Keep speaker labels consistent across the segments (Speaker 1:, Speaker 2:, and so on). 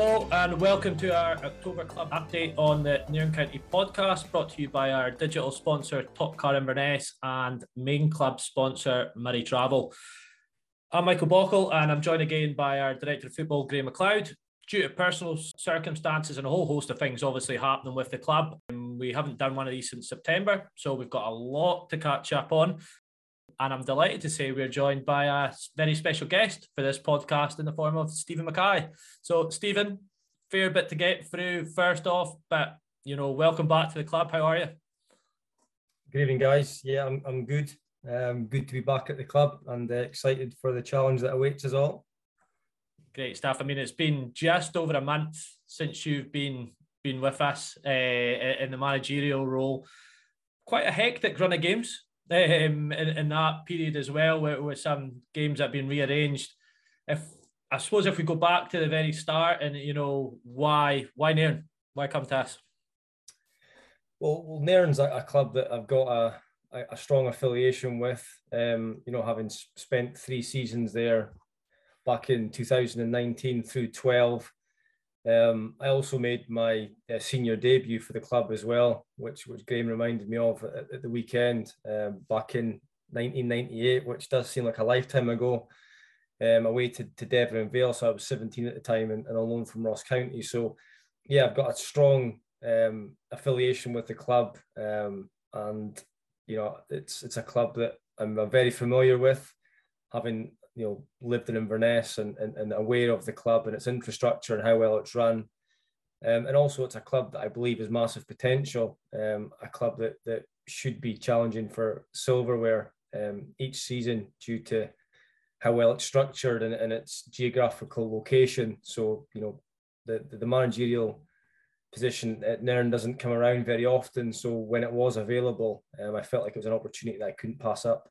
Speaker 1: Hello and welcome to our October Club update on the Nairn County podcast, brought to you by our digital sponsor Top Car Inverness and main club sponsor Murray Travel. I'm Michael Bockle and I'm joined again by our Director of Football, Graeme McLeod. Due to personal circumstances and a whole host of things obviously happening with the club, um, we haven't done one of these since September, so we've got a lot to catch up on. And I'm delighted to say we're joined by a very special guest for this podcast in the form of Steven Mackay. So, Steven, fair bit to get through first off, but you know, welcome back to the club. How are you?
Speaker 2: Good evening, guys. Yeah, I'm, I'm good. Um, good to be back at the club and uh, excited for the challenge that awaits us all.
Speaker 1: Great stuff. I mean, it's been just over a month since you've been been with us uh, in the managerial role. Quite a hectic run of games um, in, in that period as well, with, with some games that have been rearranged. If I suppose if we go back to the very start and you know why why Nairn, why come to us?
Speaker 2: Well, well Nairn's a, a club that I've got a, a, strong affiliation with. Um, you know, having spent three seasons there back in 2019 through 12. Um, I also made my uh, senior debut for the club as well, which which Graeme reminded me of at, at the weekend um, back in 1998, which does seem like a lifetime ago. Um, away to, to Deveronvale, so I was 17 at the time and, and on loan from Ross County. So, yeah, I've got a strong um, affiliation with the club, um, and you know, it's it's a club that I'm very familiar with, having you know lived in Inverness and, and, and aware of the club and its infrastructure and how well it's run. Um, and also, it's a club that I believe has massive potential. Um, a club that that should be challenging for silverware um, each season due to how well it's structured and, and its geographical location. So you know, the the, the managerial position at Nairn doesn't come around very often. So when it was available, um, I felt like it was an opportunity that I couldn't pass up.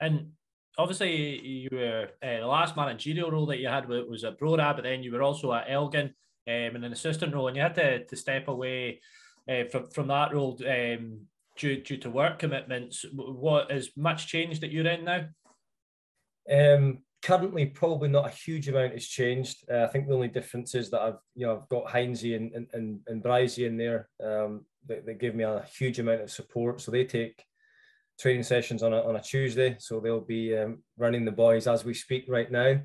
Speaker 1: And obviously you were uh, the last managerial role that you had was at Brora, but then you were also at Elgin um, in an assistant role, and you had to, to step away uh, from from that role um, due due to work commitments. What has much changed that you're in now?
Speaker 2: Um, currently, probably not a huge amount has changed. Uh, I think the only difference is that I've you know I've got Heinzie and and and, and in there um, that, that give me a huge amount of support. So they take training sessions on a, on a Tuesday. So they'll be um, running the boys as we speak right now,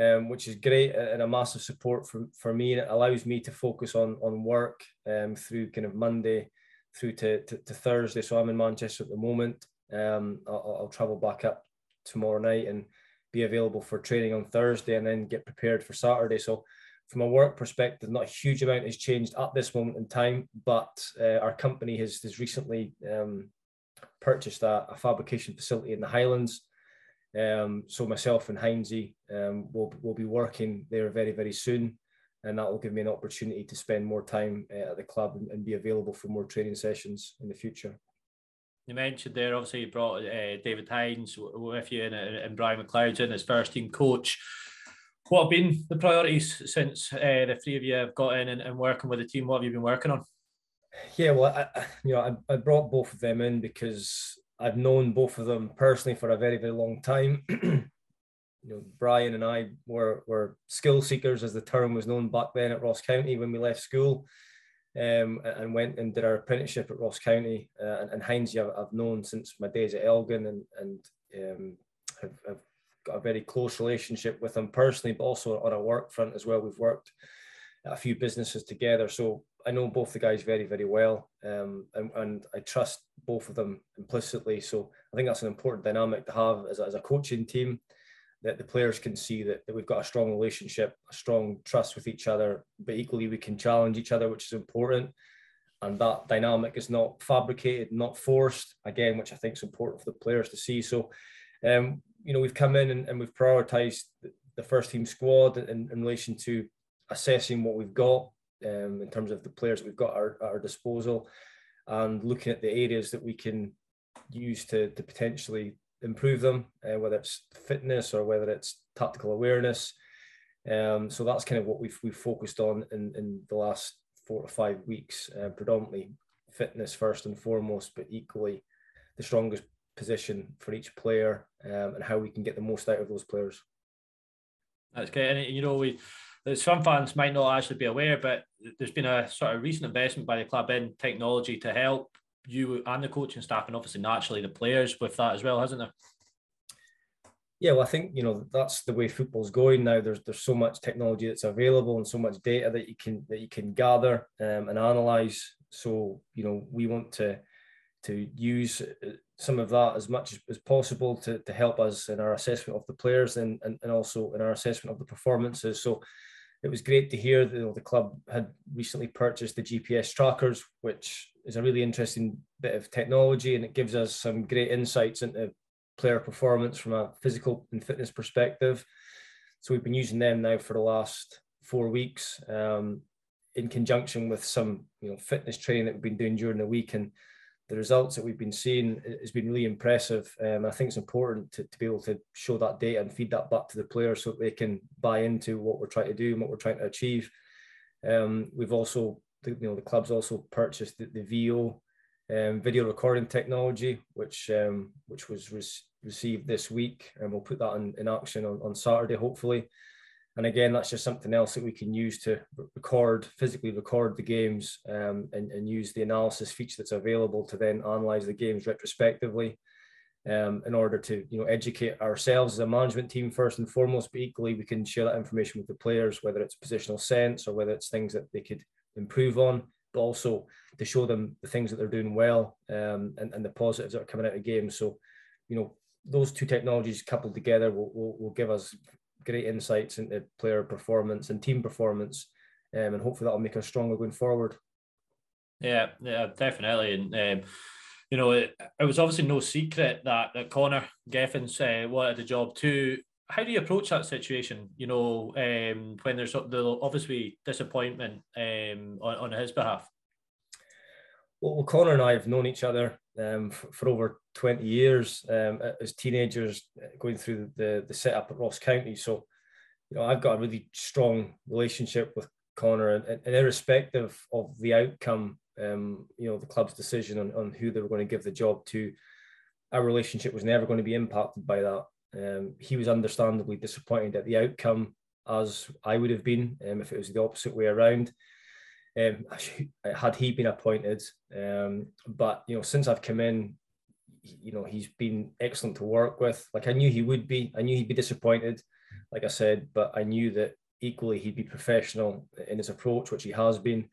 Speaker 2: um, which is great and a massive support for, for me. And it allows me to focus on, on work um, through kind of Monday through to, to, to, Thursday. So I'm in Manchester at the moment. Um, I'll, I'll travel back up tomorrow night and be available for training on Thursday and then get prepared for Saturday. So from a work perspective, not a huge amount has changed at this moment in time, but uh, our company has, has recently um, purchased a, a fabrication facility in the Highlands. Um, so myself and Heinzie um, will will be working there very very soon, and that will give me an opportunity to spend more time uh, at the club and, and, be available for more training sessions in the future.
Speaker 1: You mentioned there, obviously, you brought uh, David Hines with you and, and Brian McLeod in as first team coach. What have been the priorities since uh, the three of you have got in and, and working with the team? What have you been working on?
Speaker 2: Yeah, well, I, you know, I, I brought both of them in because I've known both of them personally for a very, very long time. you know, Brian and I were were skill seekers, as the term was known back then at Ross County when we left school, um, and went and did our apprenticeship at Ross County. Uh, and, and Heinz, I've, I've known since my days at Elgin, and and um, have, have got a very close relationship with him personally, but also on a work front as well. We've worked a few businesses together, so I know both the guys very, very well, um, and, and, I trust both of them implicitly. So I think that's an important dynamic to have as a, as a coaching team, that the players can see that, that we've got a strong relationship, a strong trust with each other, but equally we can challenge each other, which is important. And that dynamic is not fabricated, not forced, again, which I think is important for the players to see. So, um, you know, we've come in and, and we've prioritised the first team squad in, in relation to assessing what we've got um, in terms of the players we've got at our, at our disposal and looking at the areas that we can use to, to potentially improve them, uh, whether it's fitness or whether it's tactical awareness. Um, so that's kind of what we've, we've focused on in, in the last four to five weeks, uh, predominantly fitness first and foremost, but equally the strongest position for each player um, and how we can get the most out of those players.
Speaker 1: That's great. And, you know, we that some fans might not actually be aware, but there's been a sort of recent investment by the club in technology to help you and the coaching staff, and obviously naturally the players with that as well, hasn't there?
Speaker 2: Yeah, well, I think you know that's the way football's going now. There's there's so much technology that's available and so much data that you can that you can gather um, and analyze. So you know we want to to use uh, some of that as much as possible to, to help us in our assessment of the players and, and, and also in our assessment of the performances. So it was great to hear that the club had recently purchased the GPS trackers, which is a really interesting bit of technology and it gives us some great insights into player performance from a physical and fitness perspective. So we've been using them now for the last four weeks um, in conjunction with some you know fitness training that we've been doing during the week and the results that we've been seeing has been really impressive. Um, I think it's important to, to be able to show that data and feed that back to the players so they can buy into what we're trying to do and what we're trying to achieve. Um, we've also, you know, the club's also purchased the, the Veo um, video recording technology, which um, which was re- received this week, and we'll put that in, in action on, on Saturday, hopefully. And again, that's just something else that we can use to record, physically record the games um, and, and use the analysis feature that's available to then analyze the games retrospectively um, in order to you know educate ourselves as a management team first and foremost, but equally we can share that information with the players, whether it's positional sense or whether it's things that they could improve on, but also to show them the things that they're doing well um, and, and the positives that are coming out of games. So, you know, those two technologies coupled together will, will, will give us great insights into player performance and team performance, um, and hopefully that'll make us stronger going forward.
Speaker 1: Yeah, yeah, definitely, and um, you know, it, it, was obviously no secret that that Connor Gethins uh, wanted the job too. How do you approach that situation? You know, um, when there's the obviously disappointment um, on, on his behalf.
Speaker 2: Well, Connor and I have known each other um, for, over 20 years um, as teenagers uh, going through the, the setup at Ross County. So, you know, I've got a really strong relationship with Connor and, and irrespective of the outcome, um, you know, the club's decision on, on who they were going to give the job to, our relationship was never going to be impacted by that. Um, he was understandably disappointed at the outcome as I would have been um, if it was the opposite way around um, had he been appointed. Um, but you know, since I've come in, you know, he's been excellent to work with. Like I knew he would be. I knew he'd be disappointed, like I said, but I knew that equally he'd be professional in his approach, which he has been.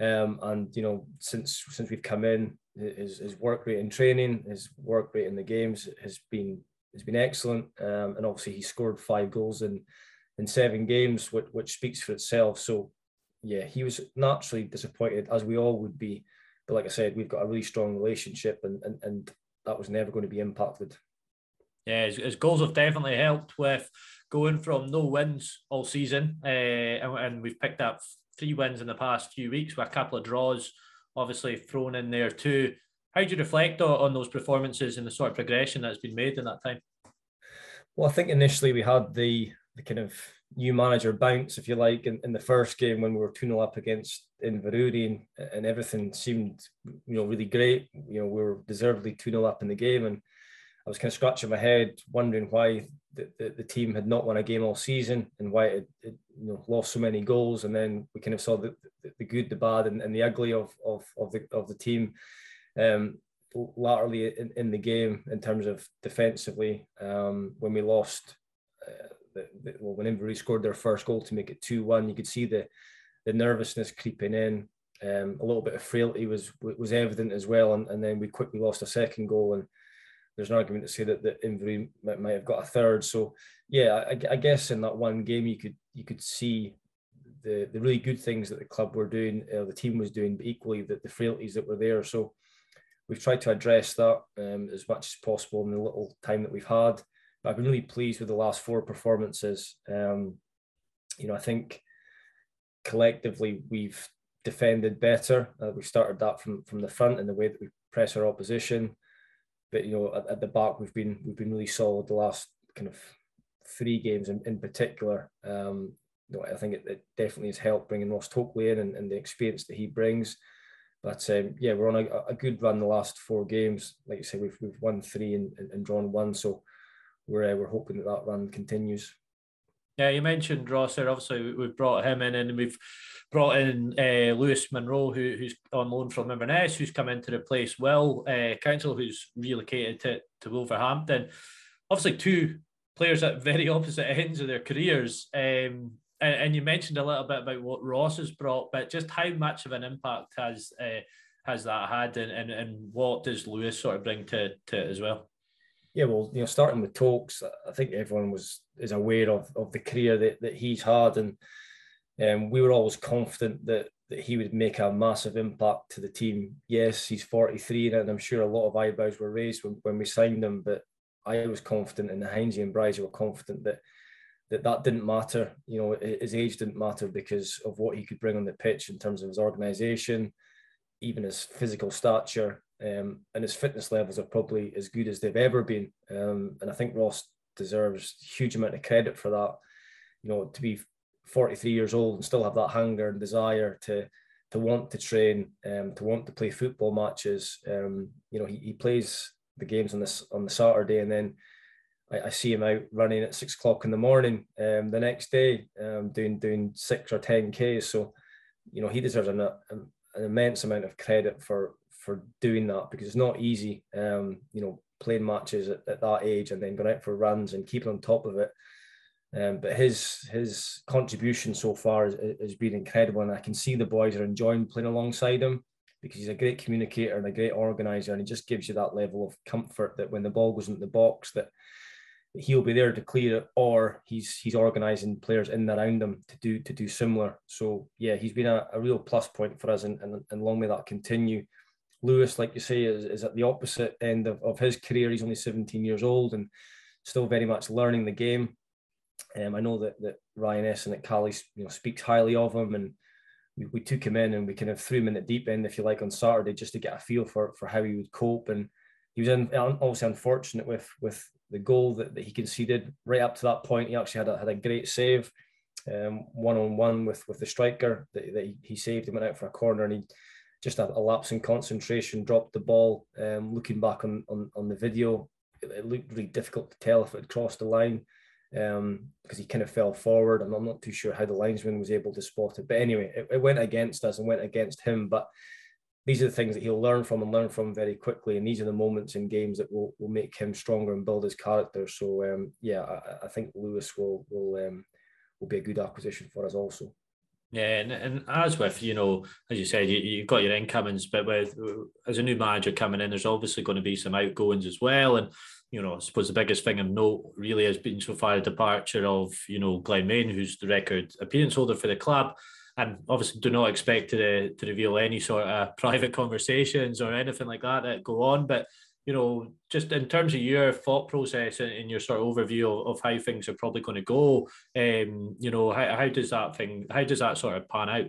Speaker 2: Um, and you know, since since we've come in, his, his work rate in training, his work rate in the games has been has been excellent. Um, and obviously, he scored five goals in in seven games, which, which speaks for itself. So yeah, he was naturally disappointed, as we all would be. But like I said, we've got a really strong relationship, and and, and that was never going to be impacted.
Speaker 1: Yeah, his, his goals have definitely helped with going from no wins all season, uh, and, and we've picked up three wins in the past few weeks with a couple of draws, obviously thrown in there too. How do you reflect on, on those performances and the sort of progression that's been made in that time?
Speaker 2: Well, I think initially we had the the kind of new manager bounce, if you like, in, in the first game when we were 2 0 up against Inverurie and, and everything seemed, you know, really great. You know, we were deservedly 2 0 up in the game. And I was kind of scratching my head, wondering why the, the, the team had not won a game all season and why it, it, you know, lost so many goals. And then we kind of saw the, the, the good, the bad, and, and the ugly of, of, of, the, of the team. Um, laterally in, in the game in terms of defensively um, when we lost uh, well, when Inverurie scored their first goal to make it 2 1, you could see the, the nervousness creeping in. Um, a little bit of frailty was was evident as well. And, and then we quickly lost a second goal. And there's an argument to say that, that Inverurie might, might have got a third. So, yeah, I, I guess in that one game, you could you could see the, the really good things that the club were doing, uh, the team was doing, but equally the, the frailties that were there. So, we've tried to address that um, as much as possible in the little time that we've had. I've been really pleased with the last four performances. Um, you know, I think collectively we've defended better. Uh, we started that from from the front in the way that we press our opposition, but you know, at, at, the back we've been we've been really solid the last kind of three games in, in particular. Um, you know, I think it, it, definitely has helped bringing Ross Tokley in and, and the experience that he brings. But um, yeah, we're on a, a, good run the last four games. Like you say, we've we've won three and, and, and drawn one. So we're uh, we're hoping that that run continues.
Speaker 1: Yeah, you mentioned Rosser. Obviously, we've brought him in, and we've brought in uh, Lewis Monroe, who, who's on loan from Inverness, who's come in to replace Will uh, Council, who's relocated to, to Wolverhampton. Obviously, two players at very opposite ends of their careers. Um, and, and, you mentioned a little bit about what Ross has brought, but just how much of an impact has uh, has that had, and, and, and what does Lewis sort of bring to, to it as well?
Speaker 2: Yeah, well, you know, starting with talks, I think everyone was is aware of, of the career that, that he's had, and um, we were always confident that that he would make a massive impact to the team. Yes, he's 43, and I'm sure a lot of eyebrows were raised when, when we signed him, but I was confident, and the and Bryce were confident that that that didn't matter. You know, his age didn't matter because of what he could bring on the pitch in terms of his organisation, even his physical stature, um, and his fitness levels are probably as good as they've ever been. Um, and I think Ross deserves a huge amount of credit for that. You know, to be 43 years old and still have that hunger and desire to to want to train, um, to want to play football matches. Um, you know, he, he plays the games on this on the Saturday, and then I, I see him out running at six o'clock in the morning um, the next day, um, doing doing six or ten k. So, you know, he deserves an, an immense amount of credit for for doing that because it's not easy. Um, you know, playing matches at, at that age and then going out for runs and keeping on top of it. Um, but his his contribution so far has, has been incredible, and I can see the boys are enjoying playing alongside him because he's a great communicator and a great organizer, and he just gives you that level of comfort that when the ball goes into the box, that he'll be there to clear it, or he's he's organising players in and around him to do to do similar. So yeah, he's been a, a real plus point for us, and, and, and long may that continue. Lewis, like you say, is, is at the opposite end of, of his career. He's only 17 years old and still very much learning the game. Um, I know that that Ryan Esson at Caley, you know, speaks highly of him, and we, we took him in and we kind of threw him in the deep end, if you like, on Saturday just to get a feel for for how he would cope. And he was in, obviously unfortunate with with the goal that, that he conceded right up to that point. He actually had a, had a great save, one on one with with the striker that, that he, he saved. He went out for a corner and he just a, a lapse in concentration, dropped the ball. Um, looking back on, on on the video, it, it looked really difficult to tell if it had crossed the line um, because he kind of fell forward. And I'm not too sure how the linesman was able to spot it. But anyway, it, it, went against us and went against him. But these are the things that he'll learn from and learn from very quickly. And these are the moments in games that will, will make him stronger and build his character. So um, yeah, I, I, think Lewis will will um, will be a good acquisition for us also.
Speaker 1: Yeah, and, and as with you know, as you said, you, you've got your incomings, but with as a new manager coming in, there's obviously going to be some outgoings as well. And you know, I suppose the biggest thing of note really has been so far the departure of, you know, Glenn Main, who's the record appearance holder for the club. And obviously do not expect to, to reveal any sort of private conversations or anything like that that go on. But, you know, just in terms of your thought process and, your sort of overview of, of, how things are probably going to go, um, you know, how, how does that thing, how does that sort of pan out?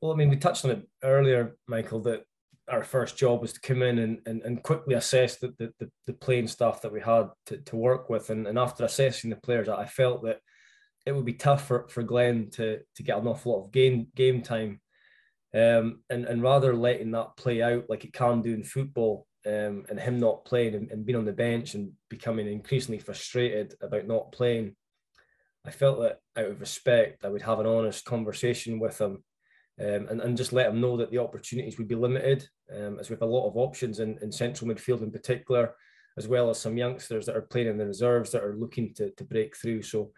Speaker 2: Well, I mean, we touched on it earlier, Michael, that our first job was to come in and, and, and quickly assess the, the, the, the playing staff that we had to, to work with. And, and after assessing the players, I felt that it would be tough for, for Glenn to, to get an awful lot of game, game time. Um, and, and rather letting that play out like it can do in football um, and him not playing and, and being on the bench and becoming increasingly frustrated about not playing, I felt that out of respect, I would have an honest conversation with him um, and, and just let him know that the opportunities would be limited, um, as we have a lot of options in, in central midfield in particular, as well as some youngsters that are playing in the reserves that are looking to, to break through. So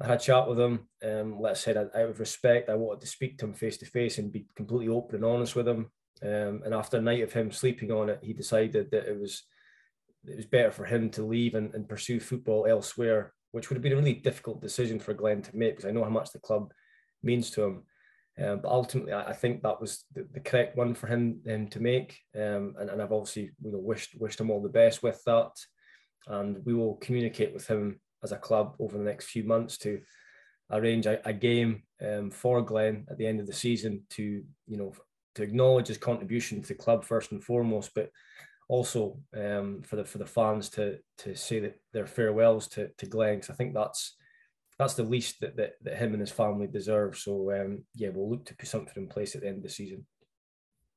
Speaker 2: I had a chat with him. Um, let's say out of respect, I wanted to speak to him face to face and be completely open and honest with him. Um, and after a night of him sleeping on it, he decided that it was it was better for him to leave and, and pursue football elsewhere, which would have been a really difficult decision for Glenn to make because I know how much the club means to him. Um, but ultimately, I, think that was the, the correct one for him, him to make. Um, and, and I've obviously you know wished wished him all the best with that. And we will communicate with him as a club over the next few months to arrange a, a game um, for Glenn at the end of the season to you know to acknowledge his contribution to the club first and foremost, but also um, for the for the fans to to say that their farewells to to Glenn. Because I think that's that's the least that, that, that him and his family deserve. So um, yeah, we'll look to put something in place at the end of the season.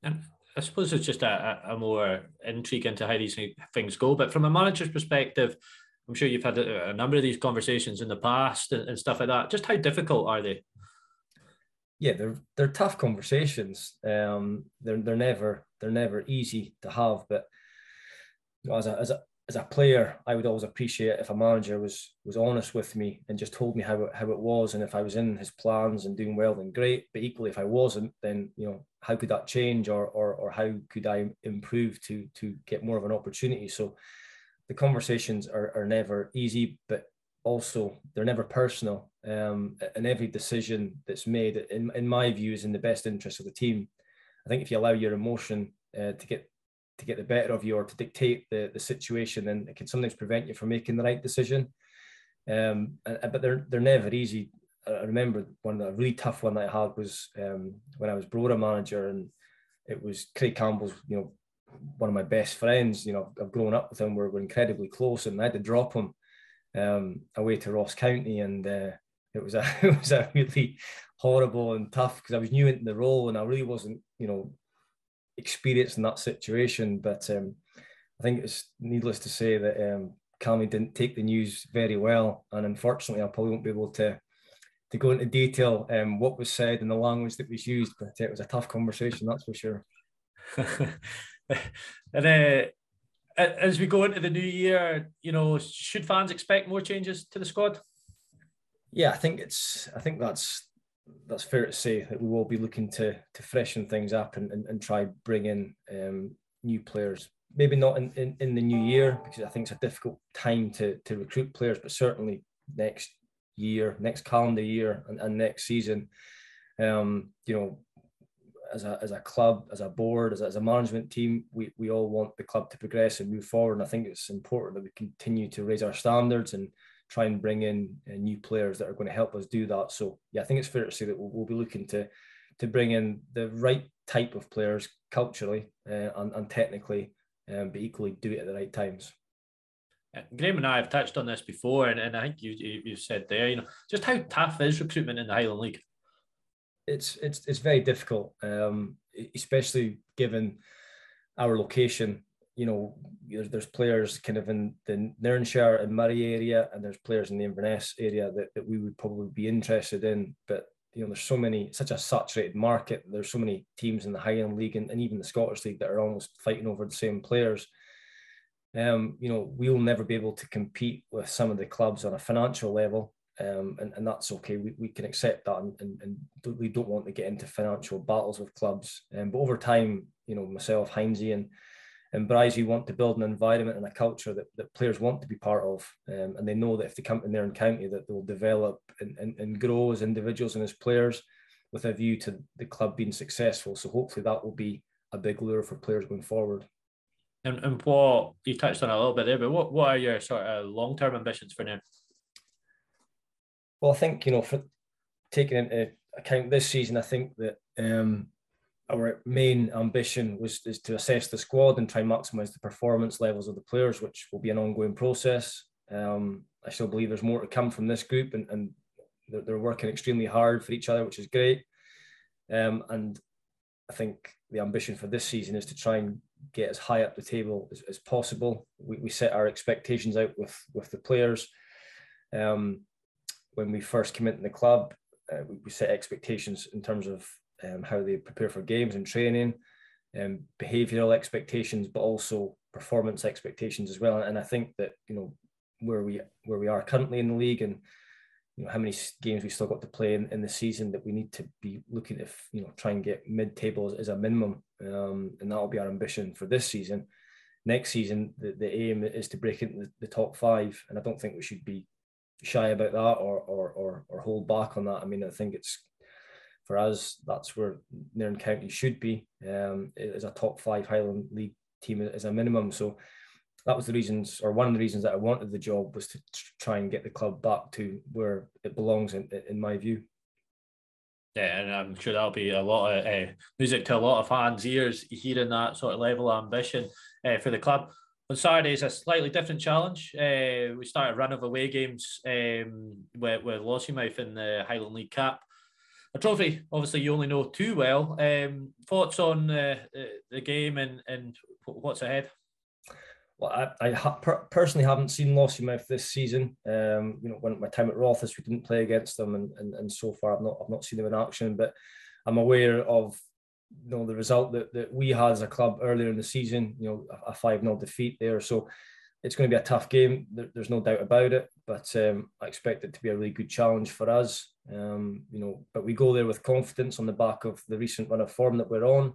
Speaker 1: And I suppose it's just a, a more intrigue into how these things go. But from a manager's perspective, I'm sure you've had a, a number of these conversations in the past and, and, stuff like that. Just how difficult are they?
Speaker 2: Yeah, they're they're tough conversations. Um, they're they're never they're never easy to have. But you know, as a as a as a player, I would always appreciate if a manager was was honest with me and just told me how it, how it was, and if I was in his plans and doing well, then great. But equally, if I wasn't, then you know how could that change, or or or how could I improve to to get more of an opportunity? So the conversations are are never easy, but also they're never personal. Um, and every decision that's made, in in my view, is in the best interest of the team. I think if you allow your emotion uh, to get to get the better of you or to dictate the, the situation, then it can sometimes prevent you from making the right decision. Um, but they're they're never easy. I remember one a really tough one that I had was um, when I was Brora manager, and it was Craig Campbell's, you know, one of my best friends. You know, I've grown up with him. We're, we're incredibly close, and I had to drop him um, away to Ross County, and uh, it was a it was a really horrible and tough because I was new into the role, and I really wasn't, you know, experienced in that situation. But um, I think it's needless to say that um, Cammy didn't take the news very well, and unfortunately, I probably won't be able to to go into detail um, what was said and the language that was used. But it was a tough conversation, that's for sure.
Speaker 1: and uh, as we go into the new year, you know, should fans expect more changes to the squad?
Speaker 2: Yeah, I think it's. I think that's that's fair to say that we will be looking to to freshen things up and, and, and try bring in um, new players. Maybe not in, in, in the new year because I think it's a difficult time to to recruit players, but certainly next year, next calendar year, and, and next season. Um, you know, as a as a club, as a board, as a, as a management team, we we all want the club to progress and move forward. And I think it's important that we continue to raise our standards and try and bring in uh, new players that are going to help us do that. So yeah, I think it's fair to say that we'll, we'll be looking to to bring in the right type of players culturally uh, and, and technically, um, but equally do it at the right times.
Speaker 1: Graeme and I have touched on this before, and, and I think you, you you said there, you know, just how tough is recruitment in the Highland League?
Speaker 2: It's it's it's very difficult, um, especially given our location you know, there's, players kind of in the Nairnshire and Moray area, and there's players in the Inverness area that, that we would probably be interested in. But you know, there's so many, such a saturated market. There's so many teams in the Highland League and, and even the Scottish League that are almost fighting over the same players. Um, you know, we'll never be able to compete with some of the clubs on a financial level. Um, and, and that's okay. We, we can accept that, and, and, and we don't want to get into financial battles with clubs. Um, but over time, you know, myself, Heinzie, and and Bryce, want to build an environment and a culture that, that players want to be part of. Um, and they know that if they come to Nairn County, that they'll develop and, and, and grow as individuals and as players with a view to the club being successful. So hopefully that will be a big lure for players going forward.
Speaker 1: And, and what you touched on a little bit there, but what, what are your sort of long term ambitions for now?
Speaker 2: Well, I think, you know, for taking into account this season, I think that um, our main ambition was is to assess the squad and try and maximise the performance levels of the players, which will be an ongoing process. Um, I still believe there's more to come from this group, and, and they're, they're working extremely hard for each other, which is great. Um, and I think the ambition for this season is to try and get as high up the table as, as possible. We, we set our expectations out with with the players. Um, when we first came into the club, uh, we, we set expectations in terms of um, how they prepare for games and training, um, behavioural expectations, but also performance expectations as well. And I think that you know where we where we are currently in the league and you know how many games we still got to play in, in the season that we need to be looking if you know try and get mid table as, a minimum, um, and that'll be our ambition for this season. Next season, the, the aim is to break into the, the top five, and I don't think we should be shy about that or, or or or hold back on that. I mean, I think it's for us, that's where Nairn County should be um, as a top five Highland League team as a minimum. So that was the reasons, or one of the reasons that I wanted the job was to try and get the club back to where it belongs, in, in my view.
Speaker 1: Yeah, and I'm sure that'll be a lot of uh, music to a lot of fans' ears hearing that sort of level of ambition uh, for the club. On Saturday is a slightly different challenge. Uh, we start a run of away games um, with, with Lossiemouth in the Highland League Cup a trophy. Obviously, you only know too well. Um, thoughts on uh, the game and and what's ahead?
Speaker 2: well, I, I ha- per- personally haven't seen Lossiemouth this season. Um, you know, when my time at Rothes, we didn't play against them, and, and and so far I've not I've not seen them in action. But I'm aware of you know the result that, that we had as a club earlier in the season. You know, a five 0 defeat there. So it's going to be a tough game. There, there's no doubt about it. But um, I expect it to be a really good challenge for us. Um, you know, but we go there with confidence on the back of the recent run of form that we're on.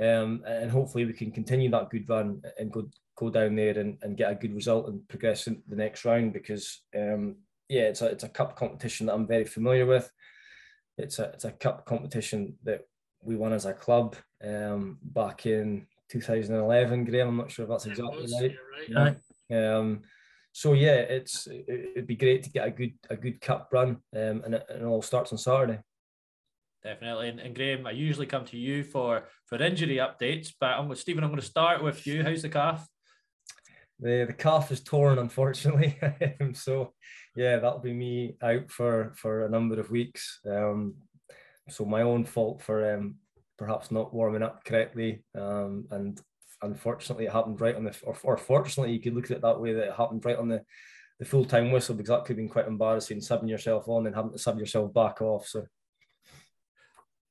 Speaker 2: Um, and hopefully we can continue that good run and go go down there and, and get a good result and progress into the next round because um, yeah, it's a it's a cup competition that I'm very familiar with. It's a it's a cup competition that we won as a club um, back in 2011. Graeme, I'm not sure if that's exactly was, right. right. Yeah. Um, so yeah, it's it'd be great to get a good a good cup run, um, and, it, and it all starts on Saturday.
Speaker 1: Definitely, and, and Graeme, I usually come to you for for injury updates, but I'm with Steven. I'm going to start with you. How's the calf?
Speaker 2: The the calf is torn, unfortunately. so yeah, that'll be me out for for a number of weeks. Um, so my own fault for um, perhaps not warming up correctly, um, and unfortunately it happened right on the or, or fortunately you could look at it that way that it happened right on the the full time whistle because that could have been quite embarrassing subbing yourself on and having to sub yourself back off. So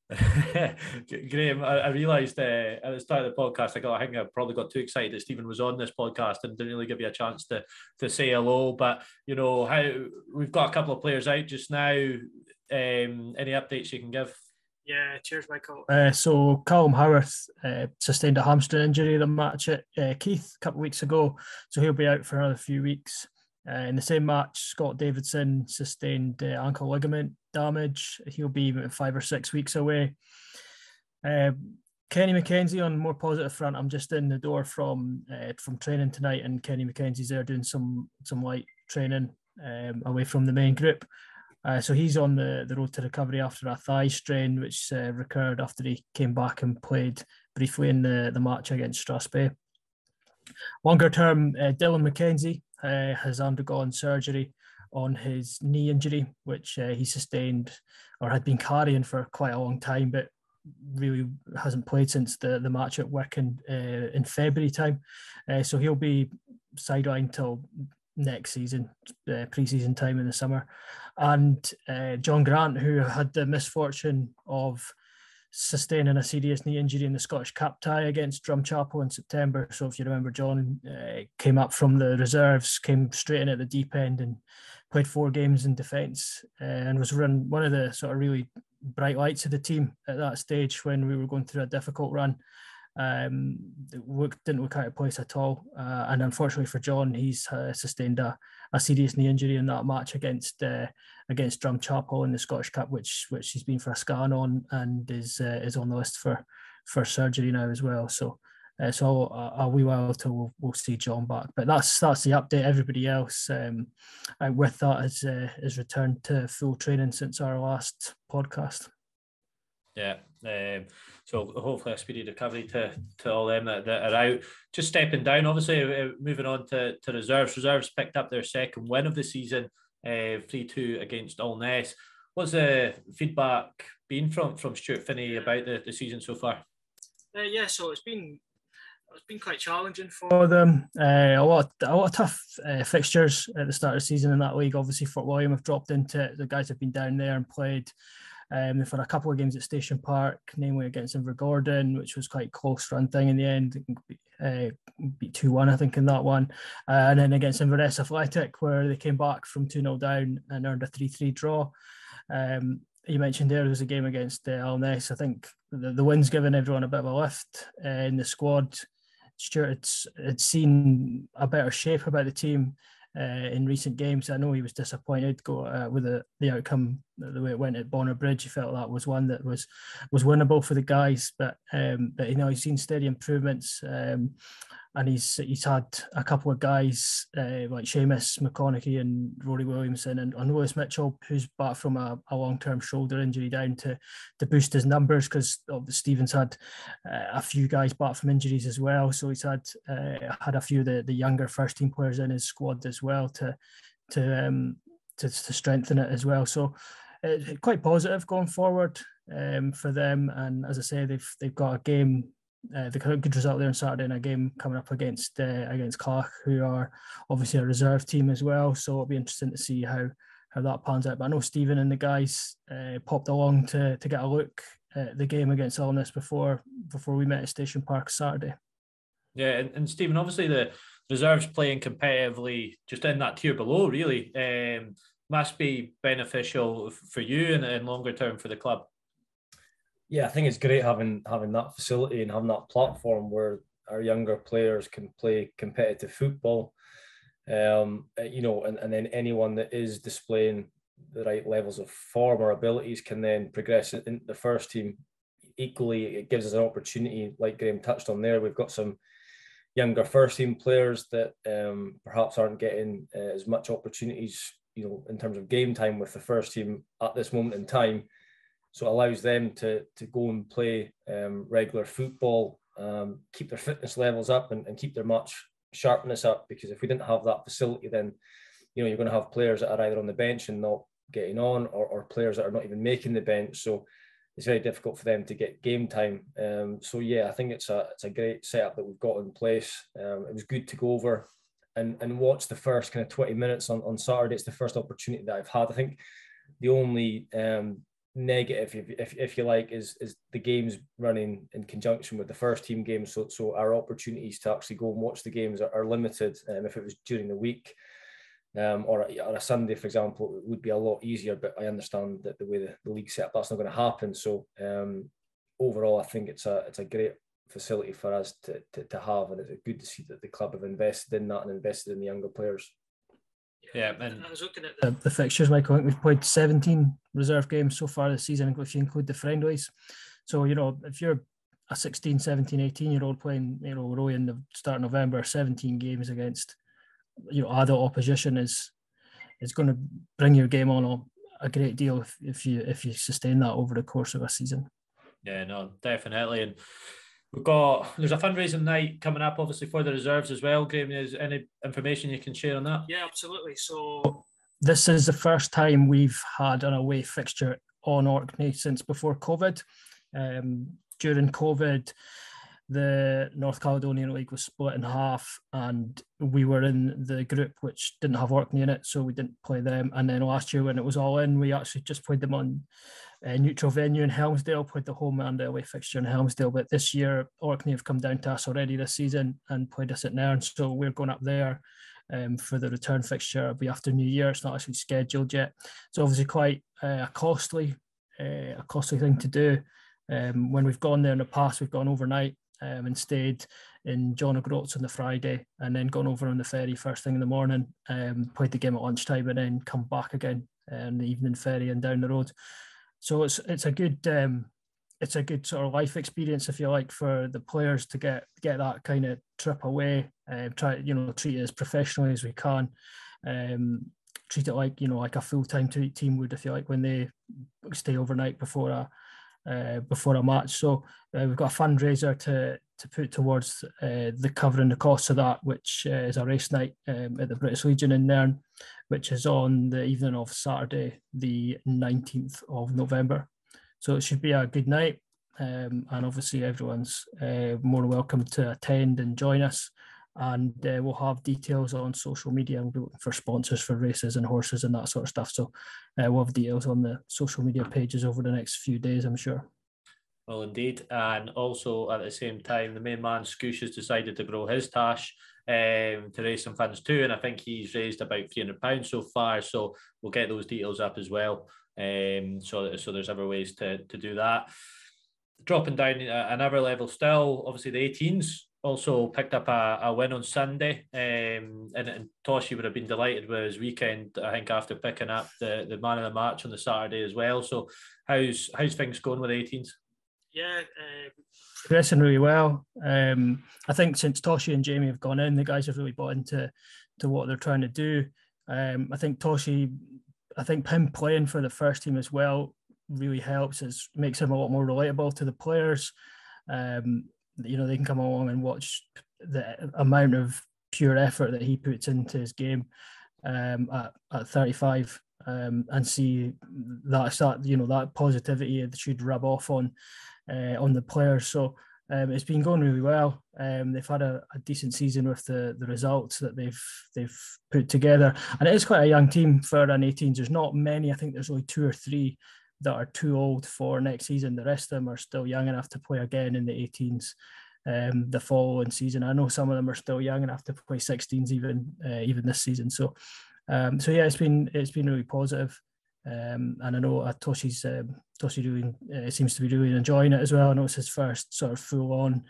Speaker 1: Graeme, I, I realised uh, at the start of the podcast, I got, I think I probably got too excited that Steven was on this podcast and didn't really give you a chance to to say hello. But you know how we've got a couple of players out just now. Um, any updates you can give?
Speaker 3: Yeah, cheers, Michael.
Speaker 4: Uh, so Callum Howarth uh, sustained a hamstring injury in the match at uh, Keith a couple of weeks ago, so he'll be out for another few weeks. Uh, in the same match, Scott Davidson sustained uh, ankle ligament damage. He'll be five or six weeks away. Uh, Kenny McKenzie on more positive front. I'm just in the door from uh, from training tonight, and Kenny McKenzie's there doing some some light training um, away from the main group. Uh, so he's on the, the road to recovery after a thigh strain, which uh, recurred after he came back and played briefly in the, the match against Strathspey. Longer term, uh, Dylan McKenzie uh, has undergone surgery on his knee injury, which uh, he sustained or had been carrying for quite a long time, but really hasn't played since the, the match at Wicken uh, in February time. So he'll be sidelined till next season, uh, pre-season time in the summer. And uh, John Grant, who had the misfortune of sustaining a serious knee injury in the Scottish Cup tie against Drumchapel in September. So if you remember, John uh, came up from the reserves, came straight in at the deep end and played four games in defence uh, and was run one of the sort of really bright lights of the team at that stage when we were going through a difficult run. Um, didn't work out of place at all, uh, and unfortunately for John, he's uh, sustained a, a serious knee injury in that match against uh, against Drumchapel in the Scottish Cup, which which he's been for a scan on and is uh, is on the list for for surgery now as well. So. Uh, so a, a wee while till we'll, we'll, see John back, but that's that's the update. Everybody else um, with that has uh, has returned to full training since our last podcast.
Speaker 1: Yeah, um, so hopefully a speedy recovery to, to all them that, that are out. Just stepping down, obviously uh, moving on to, to reserves. Reserves picked up their second win of the season, uh, three uh, two against Alness. What's the feedback been from from Stuart Finney about the, the season so far?
Speaker 3: Uh, yeah, so it's been it's been quite challenging
Speaker 4: for them. Uh, a lot, of, a lot of tough uh, fixtures at the start of the season in that league. Obviously, Fort William have dropped into it. The guys have been down there and played um, for a couple of games at Station Park, namely against Invergordon, which was quite close run thing in the end. Uh, beat 2 1, I think, in that one. Uh, and then against Inverness Athletic, where they came back from 2 0 down and earned a 3 3 draw. Um, you mentioned there, there was a game against uh, Alness. I think the, the win's given everyone a bit of a lift uh, in the squad. Stuart had seen a better shape about the team in recent games. I know he was disappointed uh, with the, the outcome the way it went at Bonar Bridge. He felt that was one that was was winnable for the guys, but um, but you know he's seen steady improvements. Um, and he's he's had a couple of guys uh, like Seamus McConaughey and Rory Williamson and, and Lewis Mitchell, who's back from a, a long term shoulder injury down to to boost his numbers because Stevens had uh, a few guys back from injuries as well. So he's had uh, had a few of the, the younger first team players in his squad as well to to um, to, to strengthen it as well. So uh, quite positive going forward um, for them. And as I say, they've they've got a game uh, the good result there on Saturday in a game coming up against uh, against Clach, who are obviously a reserve team as well. So it'll be interesting to see how how that pans out. But I know Steven and the guys uh, popped along to to get a look at the game against Alness before before we met at Station Park Saturday.
Speaker 1: Yeah, and, and Steven, obviously the reserves playing competitively just in that tier below really um, must be beneficial for you and, and longer term for the club.
Speaker 2: Yeah, I think it's great having having that facility and having that platform where our younger players can play competitive football. Um, you know, and, and then anyone that is displaying the right levels of form or abilities can then progress into the first team. Equally, it gives us an opportunity, like Graeme touched on there. We've got some younger first team players that um, perhaps aren't getting uh, as much opportunities, you know, in terms of game time with the first team at this moment in time. So it allows them to to go and play um, regular football, um, keep their fitness levels up, and, and keep their match sharpness up. Because if we didn't have that facility, then you know you're going to have players that are either on the bench and not getting on, or, or players that are not even making the bench. So it's very difficult for them to get game time. Um, so yeah, I think it's a it's a great setup that we've got in place. Um, it was good to go over and and watch the first kind of 20 minutes on, on Saturday. It's the first opportunity that I've had. I think the only um, negative, if, if, if you like, is is the games running in conjunction with the first team game. So so our opportunities to actually go and watch the games are, are limited. Um, if it was during the week, um, or, a, or a Sunday, for example, it would be a lot easier. But I understand that the way the, the league set up, that's not going to happen. So um, overall, I think it's a it's a great facility for us to, to, to have, and it's good to see that the club have invested in that and invested in the younger players.
Speaker 1: Yeah, and
Speaker 3: I was looking at
Speaker 4: the, the fixtures, Michael. I think we've played 17 reserve games so far this season, if you include the friendlies. So, you know, if you're a 16, 17, 18 year old playing, you know, Roy in the start of November, 17 games against you know adult opposition is is going to bring your game on a, a great deal if, if you if you sustain that over the course of a season.
Speaker 1: Yeah, no, definitely. And we've got there's a fundraising night coming up, obviously for the reserves as well. Graeme, is any information you can share on that?
Speaker 3: Yeah, absolutely. So
Speaker 4: this is the first time we've had an away fixture on Orkney since before COVID. Um, during COVID, the North Caledonian League was split in half, and we were in the group which didn't have Orkney in it, so we didn't play them. And then last year, when it was all in, we actually just played them on a neutral venue in Helmsdale, played the home and away fixture in Helmsdale. But this year, Orkney have come down to us already this season and played us at Nairn, so we're going up there. Um, for the return fixture, it'll be after New Year. It's not actually scheduled yet. It's obviously quite uh, a costly, uh, a costly thing to do. Um, when we've gone there in the past, we've gone overnight um, and stayed in John O'Groats on the Friday and then gone over on the ferry first thing in the morning, um, played the game at lunchtime and then come back again on the evening ferry and down the road. So it's it's a good um, it's a good sort of life experience if you like for the players to get get that kind of trip away. Uh, try you know treat it as professionally as we can. Um, treat it like you know like a full time team would if you like when they stay overnight before a uh, before a match. So uh, we've got a fundraiser to to put towards uh, the covering the costs of that, which uh, is a race night um, at the British Legion in Nairn, which is on the evening of Saturday, the 19th of November. So it should be a good night. Um, and obviously, everyone's uh, more welcome to attend and join us and uh, we'll have details on social media. We'll be looking for sponsors for races and horses and that sort of stuff. So uh, we'll have details on the social media pages over the next few days, I'm sure.
Speaker 1: Well, indeed, and also at the same time, the main man Scoosh has decided to grow his tash um, to raise some funds too, and I think he's raised about three hundred pounds so far. So we'll get those details up as well. Um, so so there's other ways to to do that. Dropping down another level still, obviously the 18s also picked up a, a win on Sunday, um, and, and Toshi would have been delighted with his weekend. I think after picking up the, the man of the match on the Saturday as well. So, how's how's things going with the 18s?
Speaker 3: Yeah, uh,
Speaker 4: progressing really well. Um, I think since Toshi and Jamie have gone in, the guys have really bought into to what they're trying to do. Um, I think Toshi, I think him playing for the first team as well really helps. It makes him a lot more relatable to the players. Um, you know they can come along and watch the amount of pure effort that he puts into his game um, at, at 35 um, and see that that you know that positivity that should rub off on uh, on the players. So um, it's been going really well. Um, they've had a, a, decent season with the, the results that they've they've put together, and it is quite a young team for an 18s. There's not many. I think there's only two or three that are too old for next season. The rest of them are still young enough to play again in the 18s um, the following season. I know some of them are still young enough to play 16s even uh, even this season. So um, so yeah, it's been it's been really positive. Um, and I know uh, Toshi's um, Toshi really uh, seems to be really enjoying it as well. I know it's his first sort of full on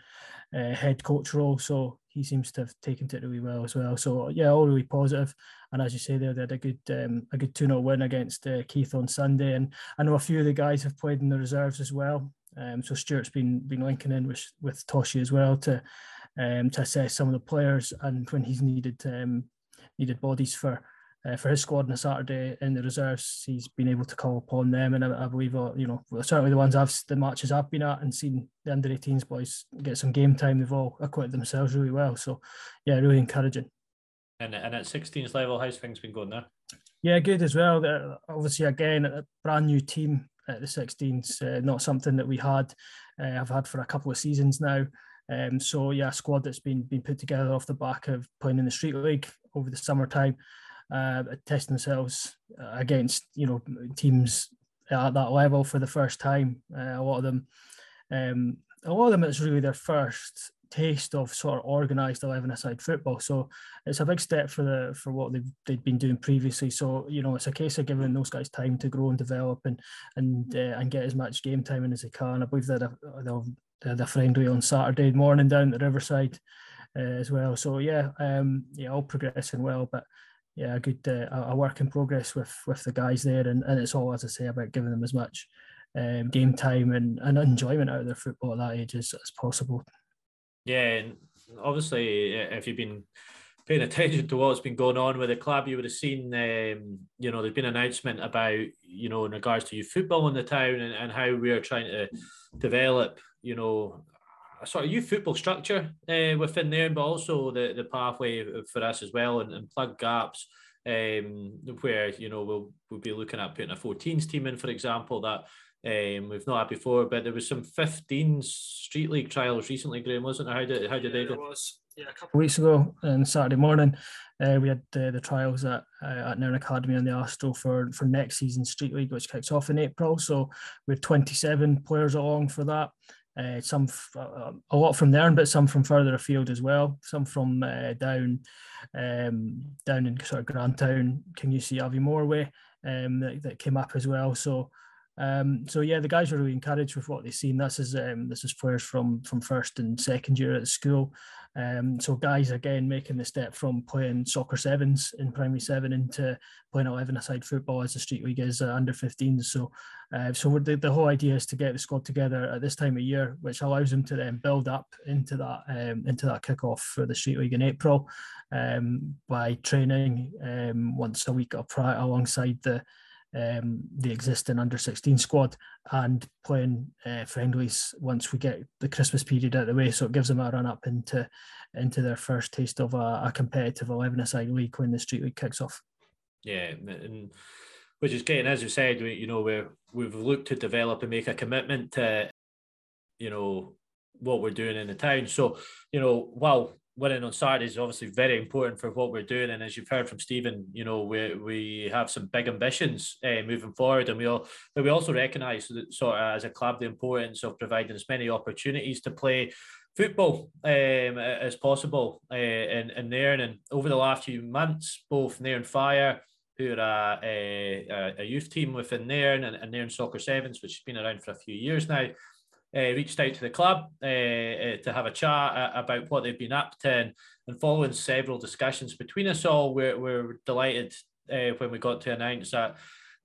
Speaker 4: uh, head coach role, so he seems to have taken to it really well as well. So yeah, all really positive. And as you say, there they had a good um, a good 2-0 win against uh, Keith on Sunday, and I know a few of the guys have played in the reserves as well. Um, so Stuart's been been linking in with with Toshi as well to um, to assess some of the players and when he's needed um, needed bodies for uh, for his squad on a Saturday in the reserves, he's been able to call upon them, and I, I believe uh, you know certainly the ones I've the matches I've been at and seen the under 18s boys get some game time. They've all acquitted themselves really well, so yeah, really encouraging.
Speaker 1: And and at 16s level, how's things been going there?
Speaker 4: Yeah, good as well. They're obviously, again, a brand new team at the 16s, uh, not something that we had. Uh, I've had for a couple of seasons now. Um, so yeah, squad that's been been put together off the back of playing in the street league over the summertime uh, test themselves uh, against you know teams at that level for the first time. Uh, a lot of them, um, a lot of them, it's really their first taste of sort of organised eleven-a-side football. So it's a big step for the for what they've they'd been doing previously. So you know it's a case of giving those guys time to grow and develop and and uh, and get as much game time in as they can. I believe that they'll they friendly on Saturday morning down at Riverside uh, as well. So yeah, um, yeah, all progressing well, but yeah, a good uh, a work in progress with with the guys there, and, and it's all as I say about giving them as much um, game time and, and enjoyment out of their football at that age as, as possible.
Speaker 1: Yeah, and obviously, if you've been paying attention to what's been going on with the club, you would have seen, um, you know, there's been an announcement about, you know, in regards to youth football in the town and, and how we are trying to develop, you know, a sort of youth football structure uh, within there, but also the, the pathway for us as well and, and plug gaps um, where you know we'll we'll be looking at putting a 14s team in, for example, that um, we've not had before. But there was some 15s street league trials recently, Graeme, wasn't there? How did how did
Speaker 3: yeah,
Speaker 1: they go?
Speaker 3: Was. Yeah, a
Speaker 4: couple of weeks ago on Saturday morning, uh, we had uh, the trials at uh, at Nairn Academy on the Astro for for next season Street League, which kicks off in April. So we had 27 players along for that. Uh, some uh, a lot from there, but some from further afield as well. Some from uh, down um, down in sort of Grantown, Kingussie Aviemore way um, that, that came up as well. So um, so yeah, the guys were really encouraged with what they've seen. This is um, this is players from from first and second year at the school. Um, so guys again making the step from playing soccer sevens in primary seven into playing eleven aside football as the street league is uh, under 15s. So uh, so the, the whole idea is to get the squad together at this time of year, which allows them to then build up into that um, into that kickoff for the street league in April um, by training um, once a week up alongside the um, the existing under 16 squad and playing uh, friendlies once we get the Christmas period out of the way. So it gives them a run up into into their first taste of a, a competitive 11 aside league when the street league kicks off.
Speaker 1: Yeah, and which is great. As you said, we, you know, we're, we've looked to develop and make a commitment to, you know, what we're doing in the town. So, you know, while winning on Saturday is obviously very important for what we're doing. And as you've heard from Steven, you know, we we have some big ambitions uh, moving forward, and we all but we also recognise that sort of as a club the importance of providing as many opportunities to play football um, as possible uh, in, in Nairn. And over the last few months, both Nairn Fire, who are a, a, a youth team within Nairn, and, and Nairn Soccer Sevens, which has been around for a few years now, reached out to the club uh, uh, to have a chat about what they've been up to. And, and following several discussions between us all, we're, we're delighted when we got to announce that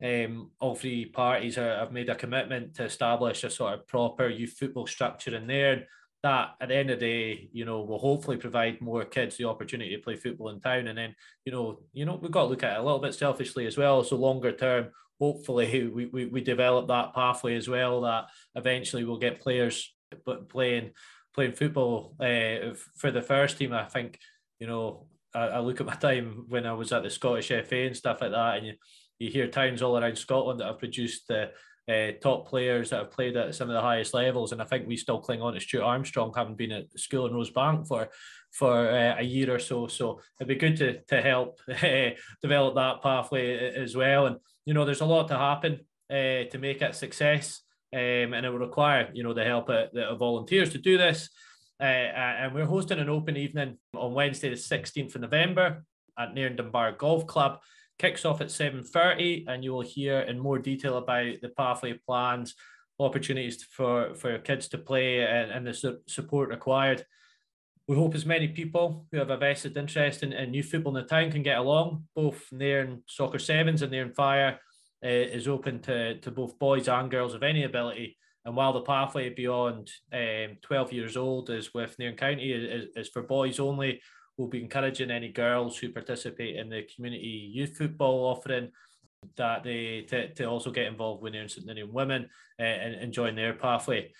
Speaker 1: um, all three parties are, have made a commitment to establish a sort of proper youth football structure in there. That at the end of the day, you know, will hopefully provide more kids the opportunity to play football in town. And then, you know, you know, we've got to look at it a little bit selfishly as well. So longer term, hopefully we, we, we develop that pathway as well that eventually we'll get players playing playing football uh, for the first team i think you know I, I, look at my time when i was at the scottish fa and stuff like that and you, you hear towns all around scotland that have produced the uh, top players that have played at some of the highest levels. And I think we still cling on to Stuart Armstrong, having been at school in Rosebank for for uh, a year or so. So it'd be good to to help develop that pathway as well. And you know, there's a lot to happen uh, to make it a success, um, and it will require you know the help of, of volunteers to do this. Uh, and we're hosting an open evening on Wednesday, the 16th of November at Nairn Dunbar Golf Club kicks off at 7.30 and you will hear in more detail about the pathway plans, opportunities for, for kids to play and, and the su- support required. We hope as many people who have a vested interest in, in football in the town can get along. Both Nairn Soccer Sevens and Nairn Fire uh, is open to, to both boys and girls of any ability. And while the pathway beyond um, 12 years old is with Nairn County is, is for boys only, we'll be encouraging any girls who participate in the community youth football offering that they to, to also get involved with Nairn St Ninian women uh, and, and join their pathway.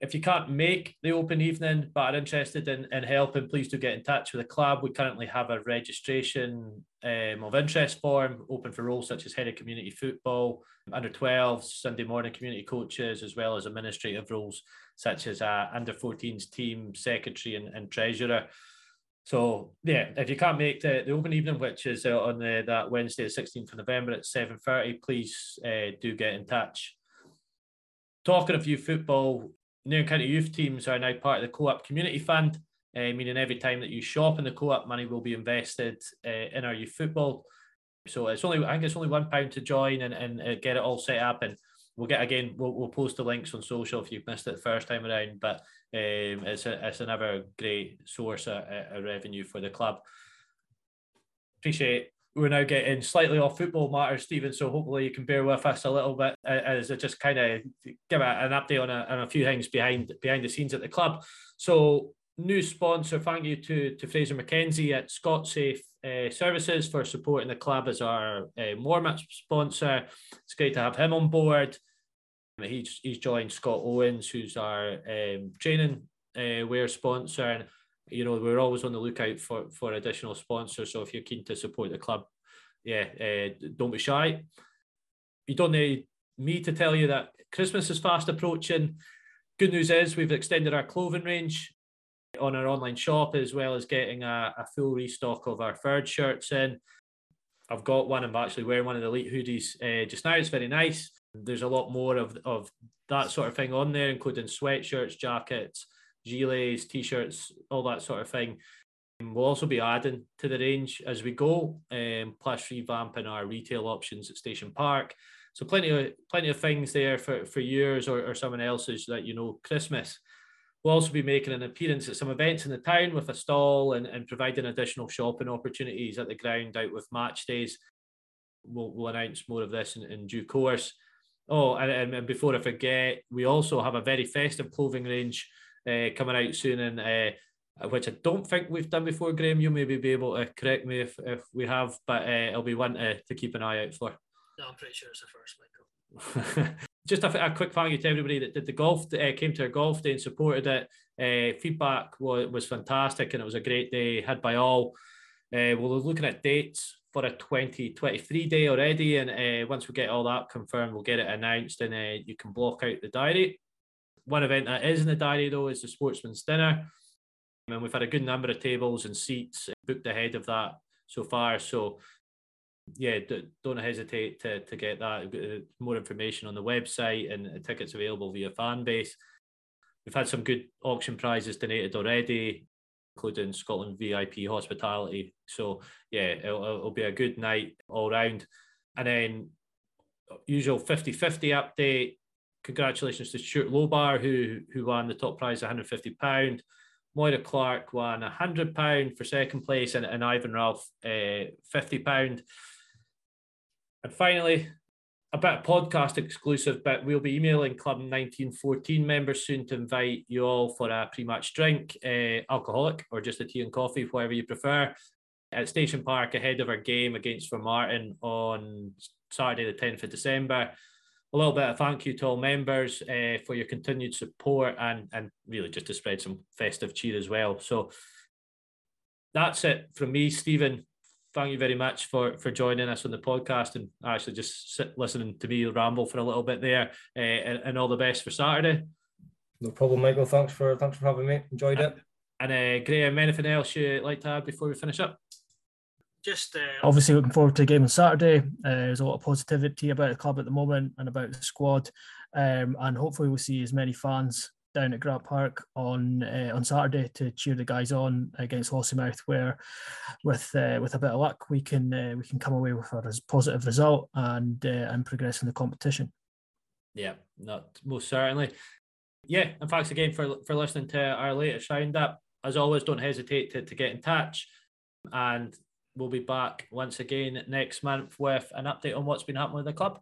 Speaker 1: If you can't make the open evening but are interested in, in helping, please do get in touch with the club. We currently have a registration um, of interest form open for roles such as head of community football, under 12s, Sunday morning community coaches, as well as administrative roles such as uh, under 14s team secretary and, and treasurer. So yeah, if you can't make the, the open evening, which is uh, on the, that Wednesday, the 16th of November at 7.30, please uh, do get in touch. Talking of youth football, Nairn County youth teams are now part of the Co-op Community Fund, uh, meaning every time that you shop in the Co-op, money will be invested uh, in our youth football. So it's only, I think it's only one pound to join and, and uh, get it all set up. And we'll get again, we'll, we'll post the links on social if you've missed it the first time around. But um, it's a, it's another great source of, of revenue for the club. Appreciate we're now getting slightly off football matters, Steven. So hopefully you can bear with us a little bit as I just kind of give an update on a, on a few things behind behind the scenes at the club. So new sponsor, thank you to, to Fraser McKenzie at ScotSafe uh, Services for supporting the club as our uh, warm-up sponsor. It's great to have him on board. He's he's joined Scott Owens, who's our um, training uh, wear sponsor, and you know we're always on the lookout for for additional sponsors. So if you're keen to support the club, yeah, uh, don't be shy. You don't need me to tell you that Christmas is fast approaching. Good news is we've extended our clothing range on our online shop as well as getting a, a full restock of our third shirts in. I've got one. I'm actually wearing one of the elite hoodies uh, just now. It's very nice. There's a lot more of, of that sort of thing on there, including sweatshirts, jackets, gilets, t-shirts, all that sort of thing. And we'll also be adding to the range as we go, um, plus revamping our retail options at Station Park. So plenty of plenty of things there for, for yours or, or someone else's that you know Christmas. We'll also be making an appearance at some events in the town with a stall and, and providing additional shopping opportunities at the ground out with match days. We'll, we'll announce more of this in, in due course. Oh, and, and before I forget, we also have a very festive clothing range uh, coming out soon, and uh, which I don't think we've done before. Graeme, you maybe be able to correct me if, if we have, but uh, it'll be one to, to keep an eye out for.
Speaker 3: No, I'm pretty sure it's the first,
Speaker 1: Michael. Just a, a, quick thank you to everybody that did the golf, uh, came to our golf day and supported it. Uh, feedback was, was fantastic and it was a great day had by all. Uh, we're looking at dates for a 2023 day already. And uh, once we get all that confirmed, we'll get it announced and uh, you can block out the diary. One event that is in the diary, though, is the Sportsman's Dinner. And we've had a good number of tables and seats booked ahead of that so far. So, yeah, don't hesitate to, to get that. Uh, more information on the website and tickets available via Fanbase. We've had some good auction prizes donated already including Scotland VIP hospitality. So yeah, it'll, it'll be a good night all round. And then usual 50-50 update. Congratulations to Stuart Lobar, who who won the top prize, 150 pound. Moira Clark won 100 pound for second place, and, and Ivan Ralph, uh, 50 pound. And finally, a bit podcast exclusive, but we'll be emailing Club 1914 members soon to invite you all for a pre-match drink, uh, alcoholic or just a tea and coffee, whatever you prefer, at Station Park ahead of our game against Formartine on Saturday, the 10th of December. A little bit of thank you to all members uh, for your continued support and, and really just to spread some festive cheer as well. So that's it from me, Steven thank you very much for for joining us on the podcast and actually just sit listening to me ramble for a little bit there. Uh, and, and, all the best for Saturday.
Speaker 2: No problem, Michael. Thanks for thanks for having me. Enjoyed it.
Speaker 1: And uh, Graeme, anything else you'd like to add before we finish up?
Speaker 3: Just uh,
Speaker 4: obviously looking forward to the game on Saturday. Uh, there's a lot of positivity about the club at the moment and about the squad, um, and hopefully we'll see as many fans down at Grant Park on uh, on Saturday to cheer the guys on against Lossiemouth, where with uh, with a bit of luck we can uh, we can come away with a positive result and uh, and progress in the competition.
Speaker 1: Yeah, not most certainly. Yeah, and thanks again for for listening to our latest roundup. As always, don't hesitate to, to get in touch, and we'll be back once again next month with an update on what's been happening with the club.